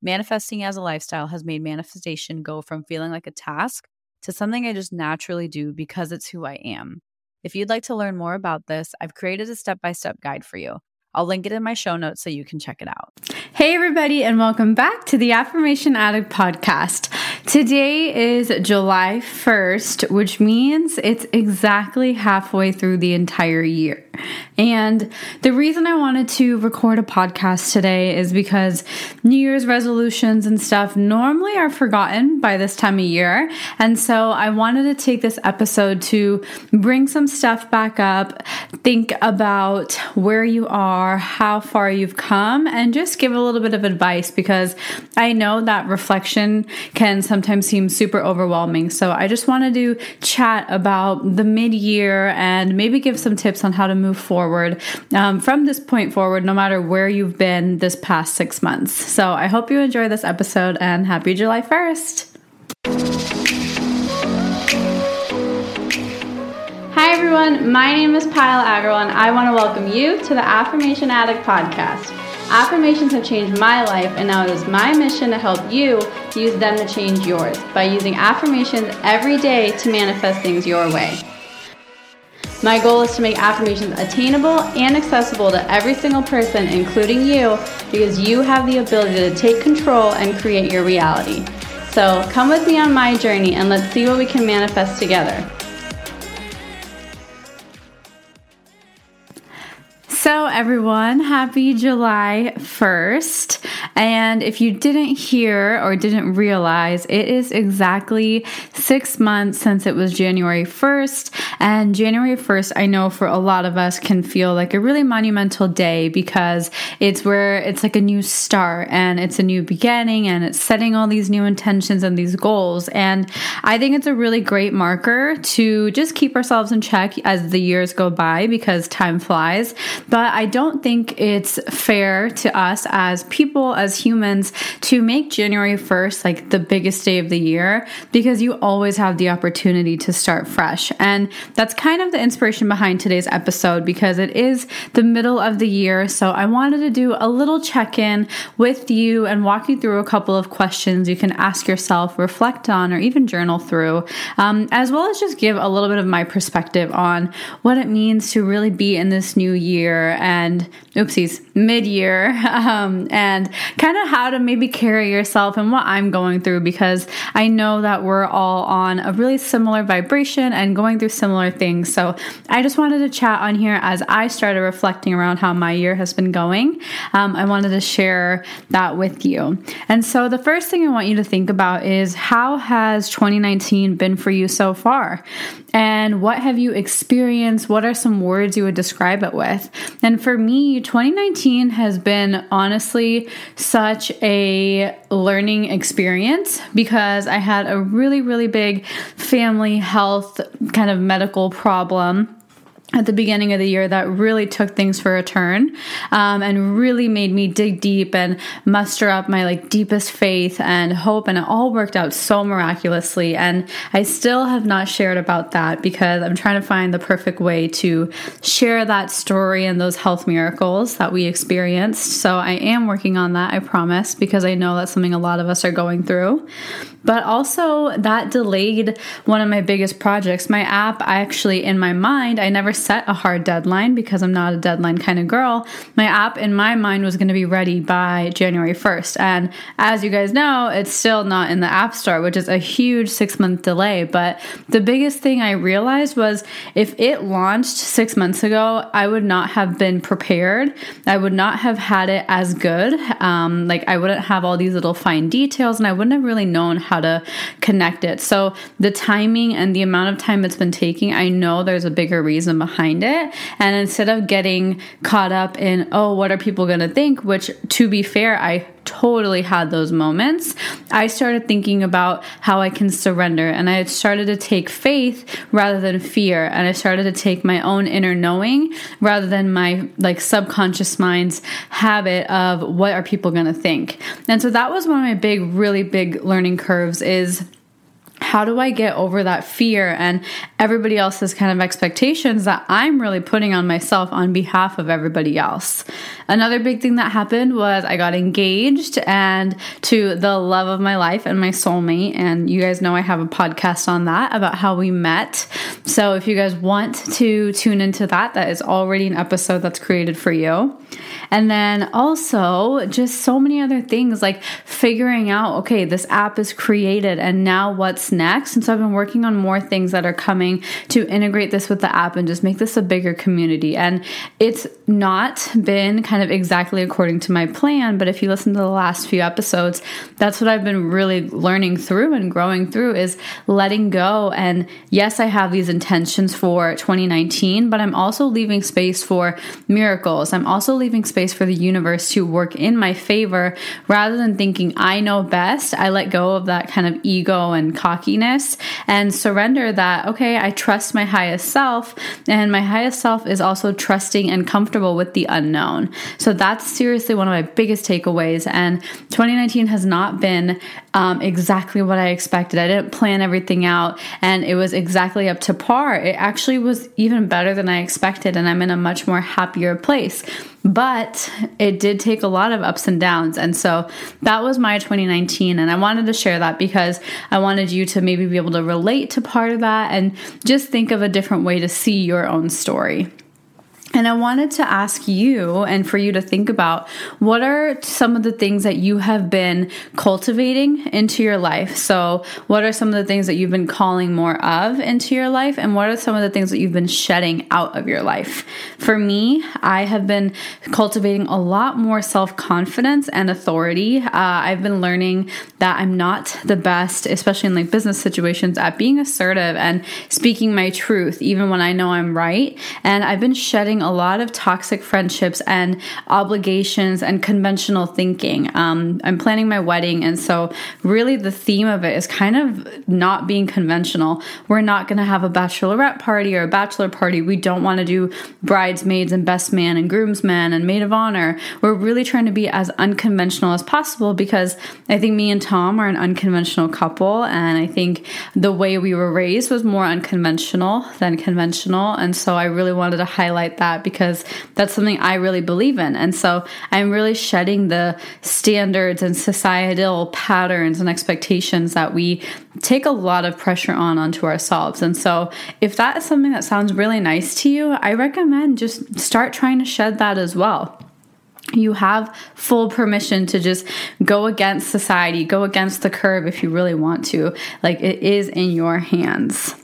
Manifesting as a lifestyle has made manifestation go from feeling like a task to something I just naturally do because it's who I am. If you'd like to learn more about this, I've created a step by step guide for you. I'll link it in my show notes so you can check it out. Hey, everybody, and welcome back to the Affirmation Addict podcast. Today is July 1st, which means it's exactly halfway through the entire year. And the reason I wanted to record a podcast today is because New Year's resolutions and stuff normally are forgotten by this time of year. And so I wanted to take this episode to bring some stuff back up, think about where you are, how far you've come, and just give a little bit of advice because I know that reflection can sometimes seem super overwhelming. So I just wanted to chat about the mid year and maybe give some tips on how to move forward um, from this point forward, no matter where you've been this past six months. So I hope you enjoy this episode and happy July 1st. Hi, everyone. My name is Payal Agrawal, and I want to welcome you to the Affirmation Addict podcast. Affirmations have changed my life, and now it is my mission to help you use them to change yours by using affirmations every day to manifest things your way. My goal is to make affirmations attainable and accessible to every single person, including you, because you have the ability to take control and create your reality. So come with me on my journey and let's see what we can manifest together. So, everyone, happy July 1st. And if you didn't hear or didn't realize, it is exactly six months since it was January 1st. And January 1st, I know for a lot of us can feel like a really monumental day because it's where it's like a new start and it's a new beginning and it's setting all these new intentions and these goals. And I think it's a really great marker to just keep ourselves in check as the years go by because time flies. But I don't think it's fair to us as people, as humans, to make January 1st like the biggest day of the year because you always have the opportunity to start fresh. And that's kind of the inspiration behind today's episode because it is the middle of the year. So I wanted to do a little check in with you and walk you through a couple of questions you can ask yourself, reflect on, or even journal through, um, as well as just give a little bit of my perspective on what it means to really be in this new year and oopsies, mid year, um, and kind of how to maybe carry yourself and what I'm going through because I know that we're all on a really similar vibration and going through similar things. So I just wanted to chat on here as I started reflecting around how my year has been going. Um, I wanted to share that with you. And so the first thing I want you to think about is how has 2019 been for you so far? And what have you experienced? What are some words you would describe it with? And for me, 2019 has been honestly such a learning experience because I had a really, really big family health kind of medical problem at the beginning of the year that really took things for a turn um, and really made me dig deep and muster up my like deepest faith and hope and it all worked out so miraculously and i still have not shared about that because i'm trying to find the perfect way to share that story and those health miracles that we experienced. So i am working on that i promise because i know that's something a lot of us are going through but also that delayed one of my biggest projects my app i actually in my mind i never set a hard deadline because I'm not a deadline kind of girl. My app in my mind was going to be ready by January 1st. And as you guys know, it's still not in the App Store, which is a huge six month delay. But the biggest thing I realized was if it launched six months ago, I would not have been prepared. I would not have had it as good. Um, like I wouldn't have all these little fine details and I wouldn't have really known how to connect it. So the timing and the amount of time it's been taking, I know there's a bigger reason behind it. And instead of getting caught up in, oh, what are people going to think? Which, to be fair, I totally had those moments, I started thinking about how I can surrender. And I started to take faith rather than fear. And I started to take my own inner knowing rather than my like subconscious mind's habit of what are people going to think. And so that was one of my big, really big learning curves is how do I get over that fear and everybody else's kind of expectations that I'm really putting on myself on behalf of everybody else? Another big thing that happened was I got engaged and to the love of my life and my soulmate. And you guys know I have a podcast on that about how we met. So if you guys want to tune into that, that is already an episode that's created for you. And then also just so many other things like figuring out, okay, this app is created and now what's next? And so I've been working on more things that are coming to integrate this with the app and just make this a bigger community. And it's not been kind of exactly according to my plan, but if you listen to the last few episodes, that's what I've been really learning through and growing through is letting go. And yes, I have these intentions for 2019, but I'm also leaving space for miracles. I'm also leaving space space for the universe to work in my favor rather than thinking I know best. I let go of that kind of ego and cockiness and surrender that, okay, I trust my highest self, and my highest self is also trusting and comfortable with the unknown. So that's seriously one of my biggest takeaways. And 2019 has not been um, exactly what I expected. I didn't plan everything out, and it was exactly up to par. It actually was even better than I expected, and I'm in a much more happier place. But it did take a lot of ups and downs. And so that was my 2019. And I wanted to share that because I wanted you to maybe be able to relate to part of that and just think of a different way to see your own story. And I wanted to ask you and for you to think about what are some of the things that you have been cultivating into your life? So, what are some of the things that you've been calling more of into your life? And what are some of the things that you've been shedding out of your life? For me, I have been cultivating a lot more self confidence and authority. Uh, I've been learning that I'm not the best, especially in like business situations, at being assertive and speaking my truth, even when I know I'm right. And I've been shedding a lot of toxic friendships and obligations and conventional thinking. Um, I'm planning my wedding, and so really the theme of it is kind of not being conventional. We're not going to have a bachelorette party or a bachelor party. We don't want to do bridesmaids and best man and groomsmen and maid of honor. We're really trying to be as unconventional as possible because I think me and Tom are an unconventional couple, and I think the way we were raised was more unconventional than conventional. And so I really wanted to highlight that that because that's something I really believe in. And so I'm really shedding the standards and societal patterns and expectations that we take a lot of pressure on onto ourselves. And so if that is something that sounds really nice to you, I recommend just start trying to shed that as well you have full permission to just go against society, go against the curve if you really want to. Like it is in your hands.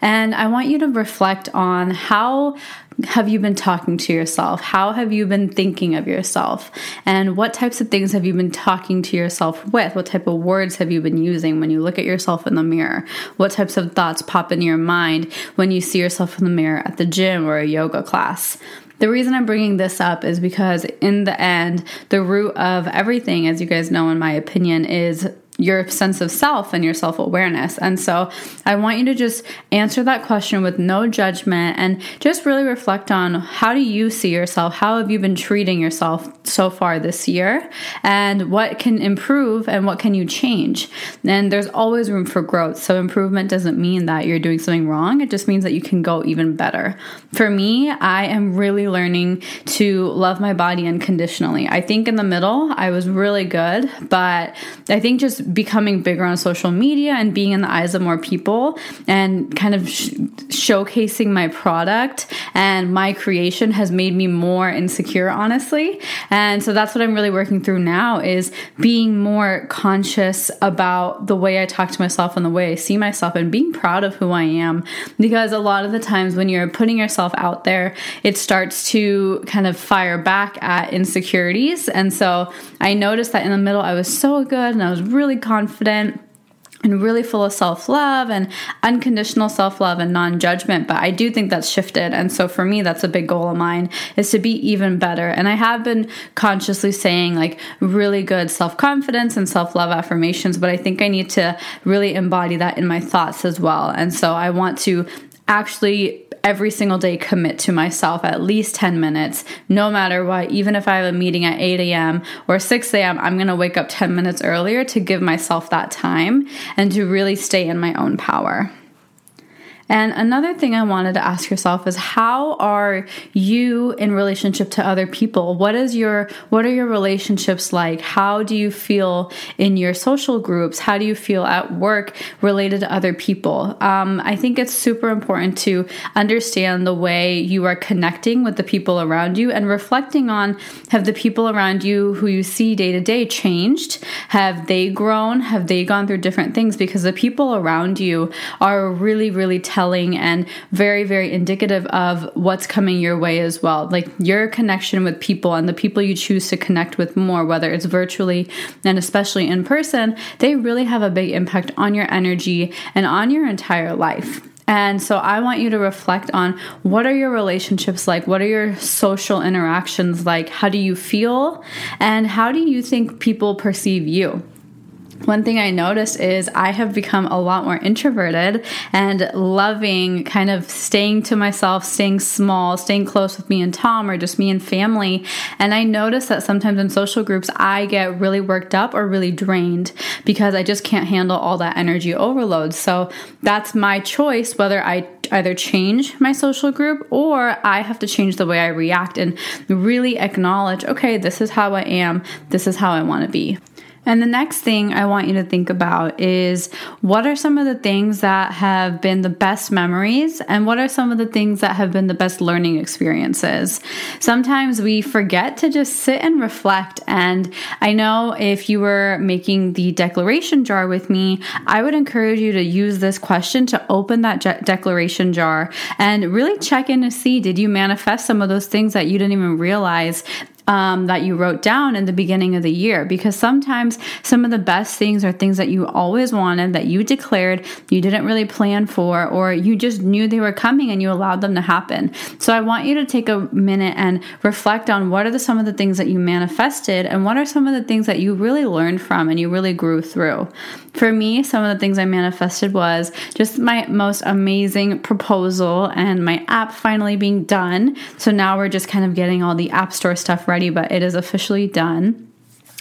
And I want you to reflect on how have you been talking to yourself? How have you been thinking of yourself? And what types of things have you been talking to yourself with? What type of words have you been using when you look at yourself in the mirror? What types of thoughts pop into your mind when you see yourself in the mirror at the gym or a yoga class? The reason I'm bringing this up is because, in the end, the root of everything, as you guys know, in my opinion, is your sense of self and your self awareness. And so I want you to just answer that question with no judgment and just really reflect on how do you see yourself? How have you been treating yourself so far this year? And what can improve and what can you change? And there's always room for growth. So improvement doesn't mean that you're doing something wrong, it just means that you can go even better. For me, I am really learning to love my body unconditionally. I think in the middle, I was really good, but I think just becoming bigger on social media and being in the eyes of more people and kind of sh- showcasing my product and my creation has made me more insecure honestly. And so that's what i'm really working through now is being more conscious about the way i talk to myself and the way i see myself and being proud of who i am. Because a lot of the times when you're putting yourself out there it starts to kind of fire back at insecurities. And so i noticed that in the middle i was so good and i was really confident and really full of self love and unconditional self love and non judgment. But I do think that's shifted. And so for me, that's a big goal of mine is to be even better. And I have been consciously saying like really good self confidence and self love affirmations, but I think I need to really embody that in my thoughts as well. And so I want to actually every single day commit to myself at least 10 minutes, no matter what. Even if I have a meeting at 8 a.m. or 6 a.m., I'm going to wake up 10 minutes earlier to give myself that time and to really stay in my own power. And another thing I wanted to ask yourself is how are you in relationship to other people? What is your what are your relationships like? How do you feel in your social groups? How do you feel at work related to other people? Um, I think it's super important to understand the way you are connecting with the people around you and reflecting on have the people around you who you see day to day changed? Have they grown? Have they gone through different things? Because the people around you are really, really telling and very, very indicative of what's coming your way as well. Like your connection with people and the people you choose to connect with more, whether it's virtually and especially in person, they really have a big impact on your energy and on your entire life. And so I want you to reflect on what are your relationships like? What are your social interactions like? How do you feel? And how do you think people perceive you? One thing I noticed is I have become a lot more introverted and loving kind of staying to myself, staying small, staying close with me and Tom or just me and family. And I notice that sometimes in social groups, I get really worked up or really drained because I just can't handle all that energy overload. So that's my choice whether I either change my social group or I have to change the way I react and really acknowledge okay, this is how I am, this is how I want to be. And the next thing I want you to think about is what are some of the things that have been the best memories and what are some of the things that have been the best learning experiences? Sometimes we forget to just sit and reflect. And I know if you were making the declaration jar with me, I would encourage you to use this question to open that je- declaration jar and really check in to see did you manifest some of those things that you didn't even realize um, that you wrote down in the beginning of the year because sometimes some of the best things are things that you always wanted that you declared you didn't really plan for or you just knew they were coming and you allowed them to happen. So i want you to take a minute and reflect on what are the, some of the things that you manifested and what are some of the things that you really learned from and you really grew through. For me some of the things i manifested was just my most amazing proposal and my app finally being done. So now we're just kind of getting all the app store stuff ready already, but it is officially done.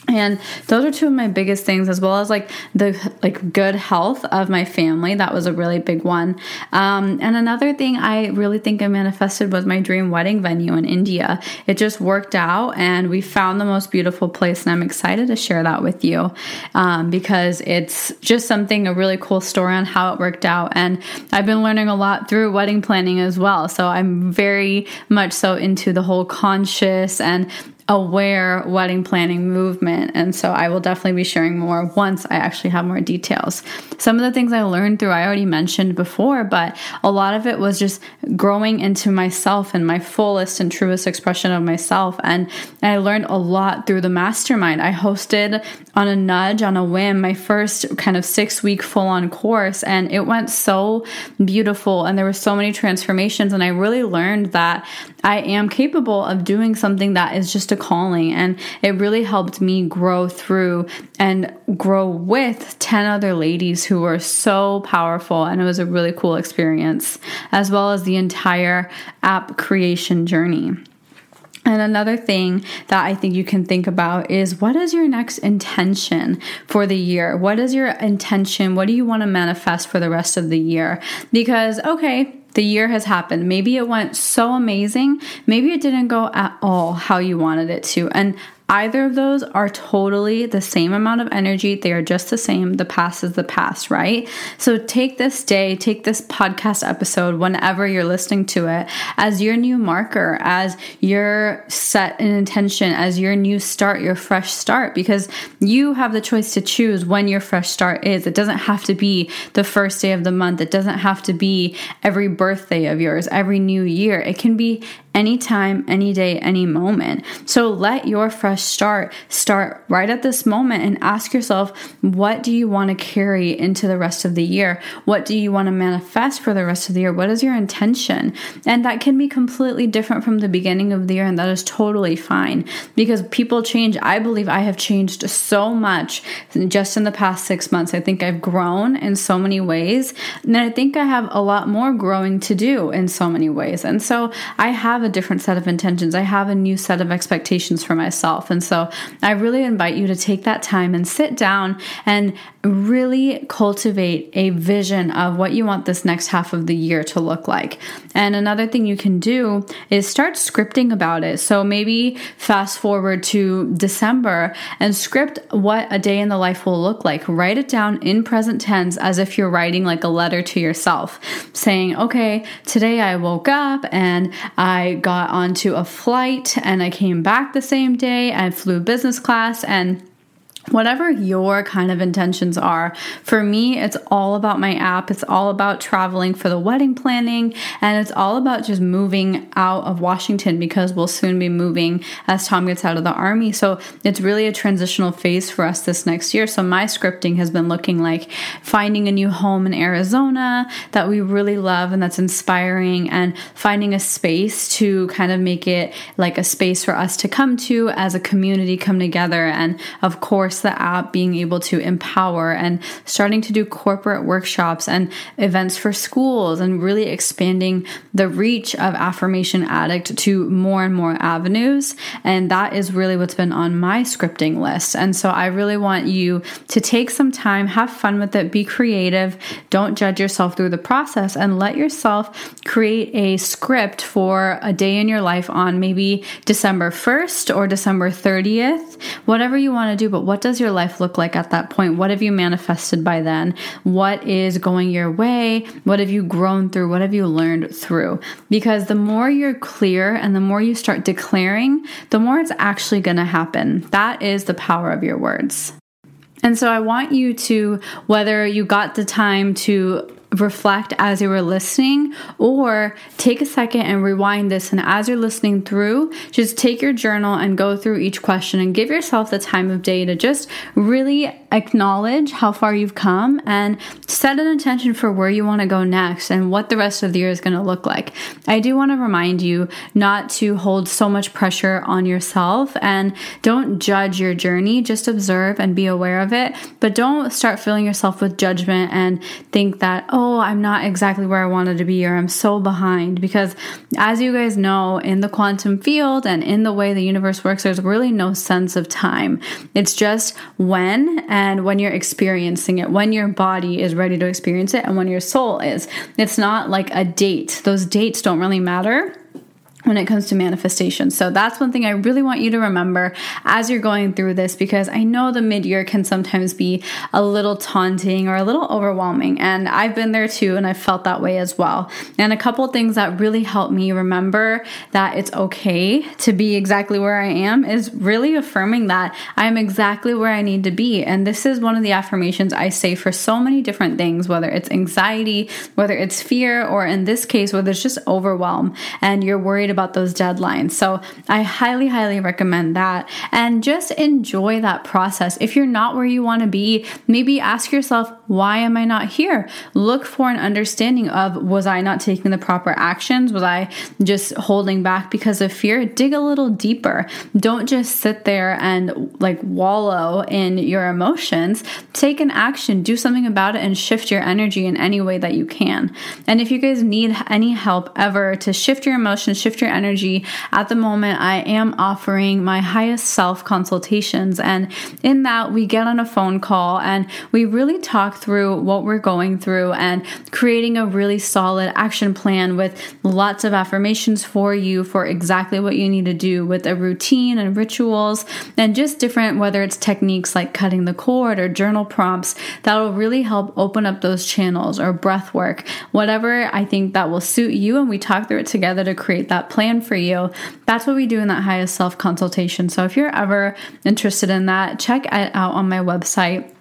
And those are two of my biggest things, as well as like the like good health of my family. That was a really big one. Um, and another thing I really think I manifested was my dream wedding venue in India. It just worked out, and we found the most beautiful place. And I'm excited to share that with you um, because it's just something a really cool story on how it worked out. And I've been learning a lot through wedding planning as well. So I'm very much so into the whole conscious and aware wedding planning movement. And so I will definitely be sharing more once I actually have more details. Some of the things I learned through, I already mentioned before, but a lot of it was just growing into myself and my fullest and truest expression of myself. And I learned a lot through the mastermind. I hosted on a nudge, on a whim, my first kind of six week full on course, and it went so beautiful. And there were so many transformations. And I really learned that I am capable of doing something that is just a calling. And it really helped me grow through and grow with 10 other ladies who were so powerful. And it was a really cool experience, as well as the entire app creation journey. And another thing that I think you can think about is what is your next intention for the year? What is your intention? What do you want to manifest for the rest of the year? Because, okay, the year has happened. Maybe it went so amazing. Maybe it didn't go at all how you wanted it to. And Either of those are totally the same amount of energy. They are just the same. The past is the past, right? So take this day, take this podcast episode whenever you're listening to it as your new marker, as your set an intention, as your new start, your fresh start, because you have the choice to choose when your fresh start is. It doesn't have to be the first day of the month. It doesn't have to be every birthday of yours, every new year. It can be anytime, any day, any moment. So let your fresh start start right at this moment and ask yourself, what do you want to carry into the rest of the year? What do you want to manifest for the rest of the year? What is your intention? And that can be completely different from the beginning of the year, and that is totally fine because people change. I believe I have changed so much just in the past six months. I think I've grown in so many ways, and I think I have a lot more growing to do in so many ways. And so I have a different set of intentions. I have a new set of expectations for myself. And so I really invite you to take that time and sit down and really cultivate a vision of what you want this next half of the year to look like. And another thing you can do is start scripting about it. So maybe fast forward to December and script what a day in the life will look like. Write it down in present tense as if you're writing like a letter to yourself, saying, okay, today I woke up and I got onto a flight and I came back the same day. I flew business class and whatever your kind of intentions are. For me, it's all about my app. It's all about traveling for the wedding planning, and it's all about just moving out of Washington because we'll soon be moving as Tom gets out of the army. So it's really a transitional phase for us this next year. So my scripting has been looking like finding a new home in Arizona that we really love and that's inspiring, and finding a space to kind of make it like a space for us to come to as a community, come together, and of course, the app being able to empower and starting to do corporate workshops and events for schools and really expanding the reach of Affirmation Addict to more and more avenues. And that is really what's been on my scripting list. And so I really want you to take some time, have fun with it, be creative, don't judge yourself through the process, and let yourself create a script for a day in your life on maybe December 1st or December 30th, whatever you want to do. But what does your life look like at that point? What have you manifested by then? What is going your way? What have you grown through? What have you learned through? Because the more you're clear and the more you start declaring, the more it's actually going to happen. That is the power of your words. And so I want you to, whether you got the time to reflect as you were listening, or take a second and rewind this. And as you're listening through, just take your journal and go through each question and give yourself the time of day to just really acknowledge how far you've come and set an intention for where you want to go next and what the rest of the year is going to look like. I do want to remind you not to hold so much pressure on yourself and don't judge your journey, just observe and be aware of it, but don't start filling yourself with judgment and think that, oh, Oh, I'm not exactly where I wanted to be or I'm so behind. Because as you guys know, in the quantum field and in the way the universe works, there's really no sense of time. It's just when and when you're experiencing it, when your body is ready to experience it, and when your soul is. It's not like a date, those dates don't really matter when it comes to manifestation. So that's one thing I really want you to remember as you're going through this because I know the mid year can sometimes be a little taunting or a little overwhelming. And I've been there too, and I felt that way as well. And a couple things that really help me remember that it's okay to be exactly where I am is really affirming that I am exactly where I need to be. And this is one of the affirmations I say for so many different things, whether it's anxiety, whether it's fear, or in this case, whether it's just overwhelm and you're worried about those deadlines. So I highly, highly recommend that. And just enjoy that process. If you're not where you want to be, maybe ask yourself, why am I not here? Look for an understanding of was I not taking the proper actions? Was I just holding back because of fear? Dig a little deeper. Don't just sit there and like wallow in your emotions. Take an action, do something about it, and shift your energy in any way that you can. And if you guys need any help ever to shift your emotions, shift your your energy. At the moment, I am offering my highest self consultations. And in that, we get on a phone call and we really talk through what we're going through and creating a really solid action plan with lots of affirmations for you for exactly what you need to do with a routine and rituals and just different, whether it's techniques like cutting the cord or journal prompts that will really help open up those channels or breath work, whatever I think that will suit you. And we talk through it together to create that plan for you. That's what we do in that highest self consultation. So if you're ever interested in that, check it out on my website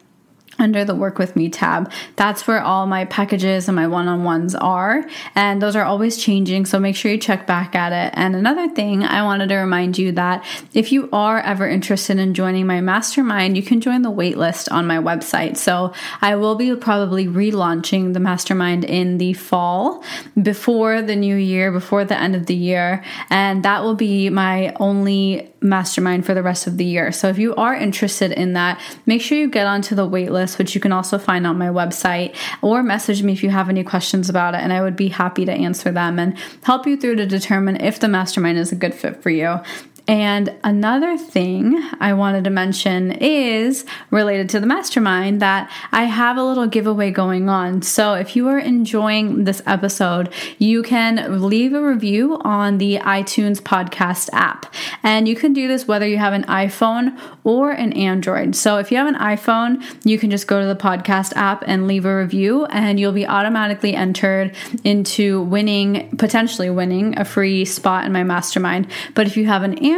under the work with me tab. That's where all my packages and my one on ones are. And those are always changing. So make sure you check back at it. And another thing, I wanted to remind you that if you are ever interested in joining my mastermind, you can join the waitlist on my website. So I will be probably relaunching the mastermind in the fall before the new year, before the end of the year. And that will be my only mastermind for the rest of the year. So if you are interested in that, make sure you get onto the waitlist, which you can also find on my website, or message me if you have any questions about it, and I would be happy to answer them and help you through to determine if the mastermind is a good fit for you. And another thing I wanted to mention is related to the mastermind that I have a little giveaway going on. So if you are enjoying this episode, you can leave a review on the iTunes podcast app. And you can do this whether you have an iPhone or an Android. So if you have an iPhone, you can just go to the podcast app and leave a review, and you'll be automatically entered into winning, potentially winning a free spot in my mastermind. But if you have an Android,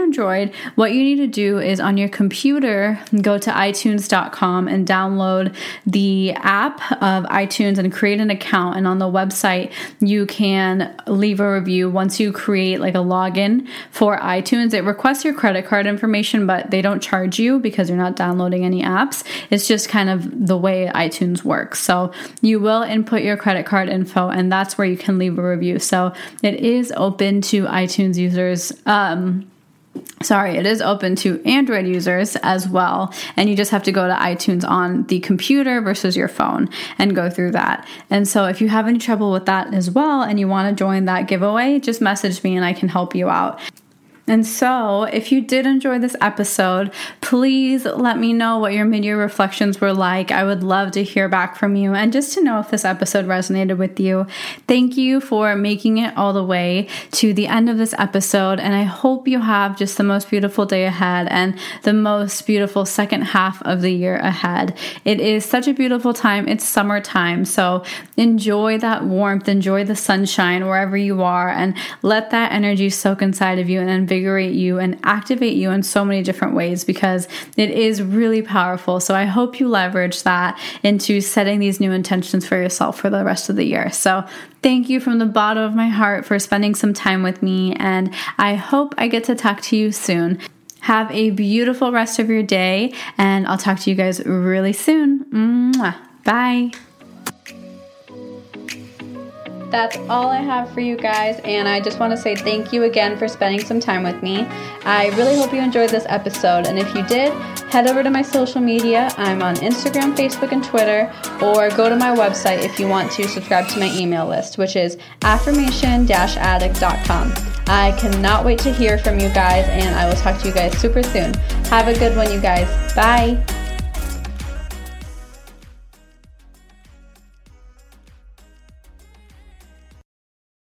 what you need to do is on your computer, go to itunes.com and download the app of iTunes and create an account. And on the website, you can leave a review once you create like a login for iTunes. It requests your credit card information, but they don't charge you because you're not downloading any apps. It's just kind of the way iTunes works. So you will input your credit card info, and that's where you can leave a review. So it is open to iTunes users. Um, Sorry, it is open to Android users as well. And you just have to go to iTunes on the computer versus your phone and go through that. And so if you have any trouble with that as well and you want to join that giveaway, just message me and I can help you out. And so, if you did enjoy this episode, please let me know what your mid year reflections were like. I would love to hear back from you and just to know if this episode resonated with you. Thank you for making it all the way to the end of this episode. And I hope you have just the most beautiful day ahead and the most beautiful second half of the year ahead. It is such a beautiful time. It's summertime. So, enjoy that warmth, enjoy the sunshine wherever you are, and let that energy soak inside of you and invigorate you and activate you in so many different ways because it is really powerful. So I hope you leverage that into setting these new intentions for yourself for the rest of the year. So thank you from the bottom of my heart for spending some time with me, and I hope I get to talk to you soon. Have a beautiful rest of your day, and I'll talk to you guys really soon. Mwah. Bye that's all I have for you guys, and I just want to say thank you again for spending some time with me. I really hope you enjoyed this episode, and if you did, head over to my social media. I'm on Instagram, Facebook, and Twitter, or go to my website if you want to subscribe to my email list, which is affirmation addict.com. I cannot wait to hear from you guys, and I will talk to you guys super soon. Have a good one, you guys. Bye.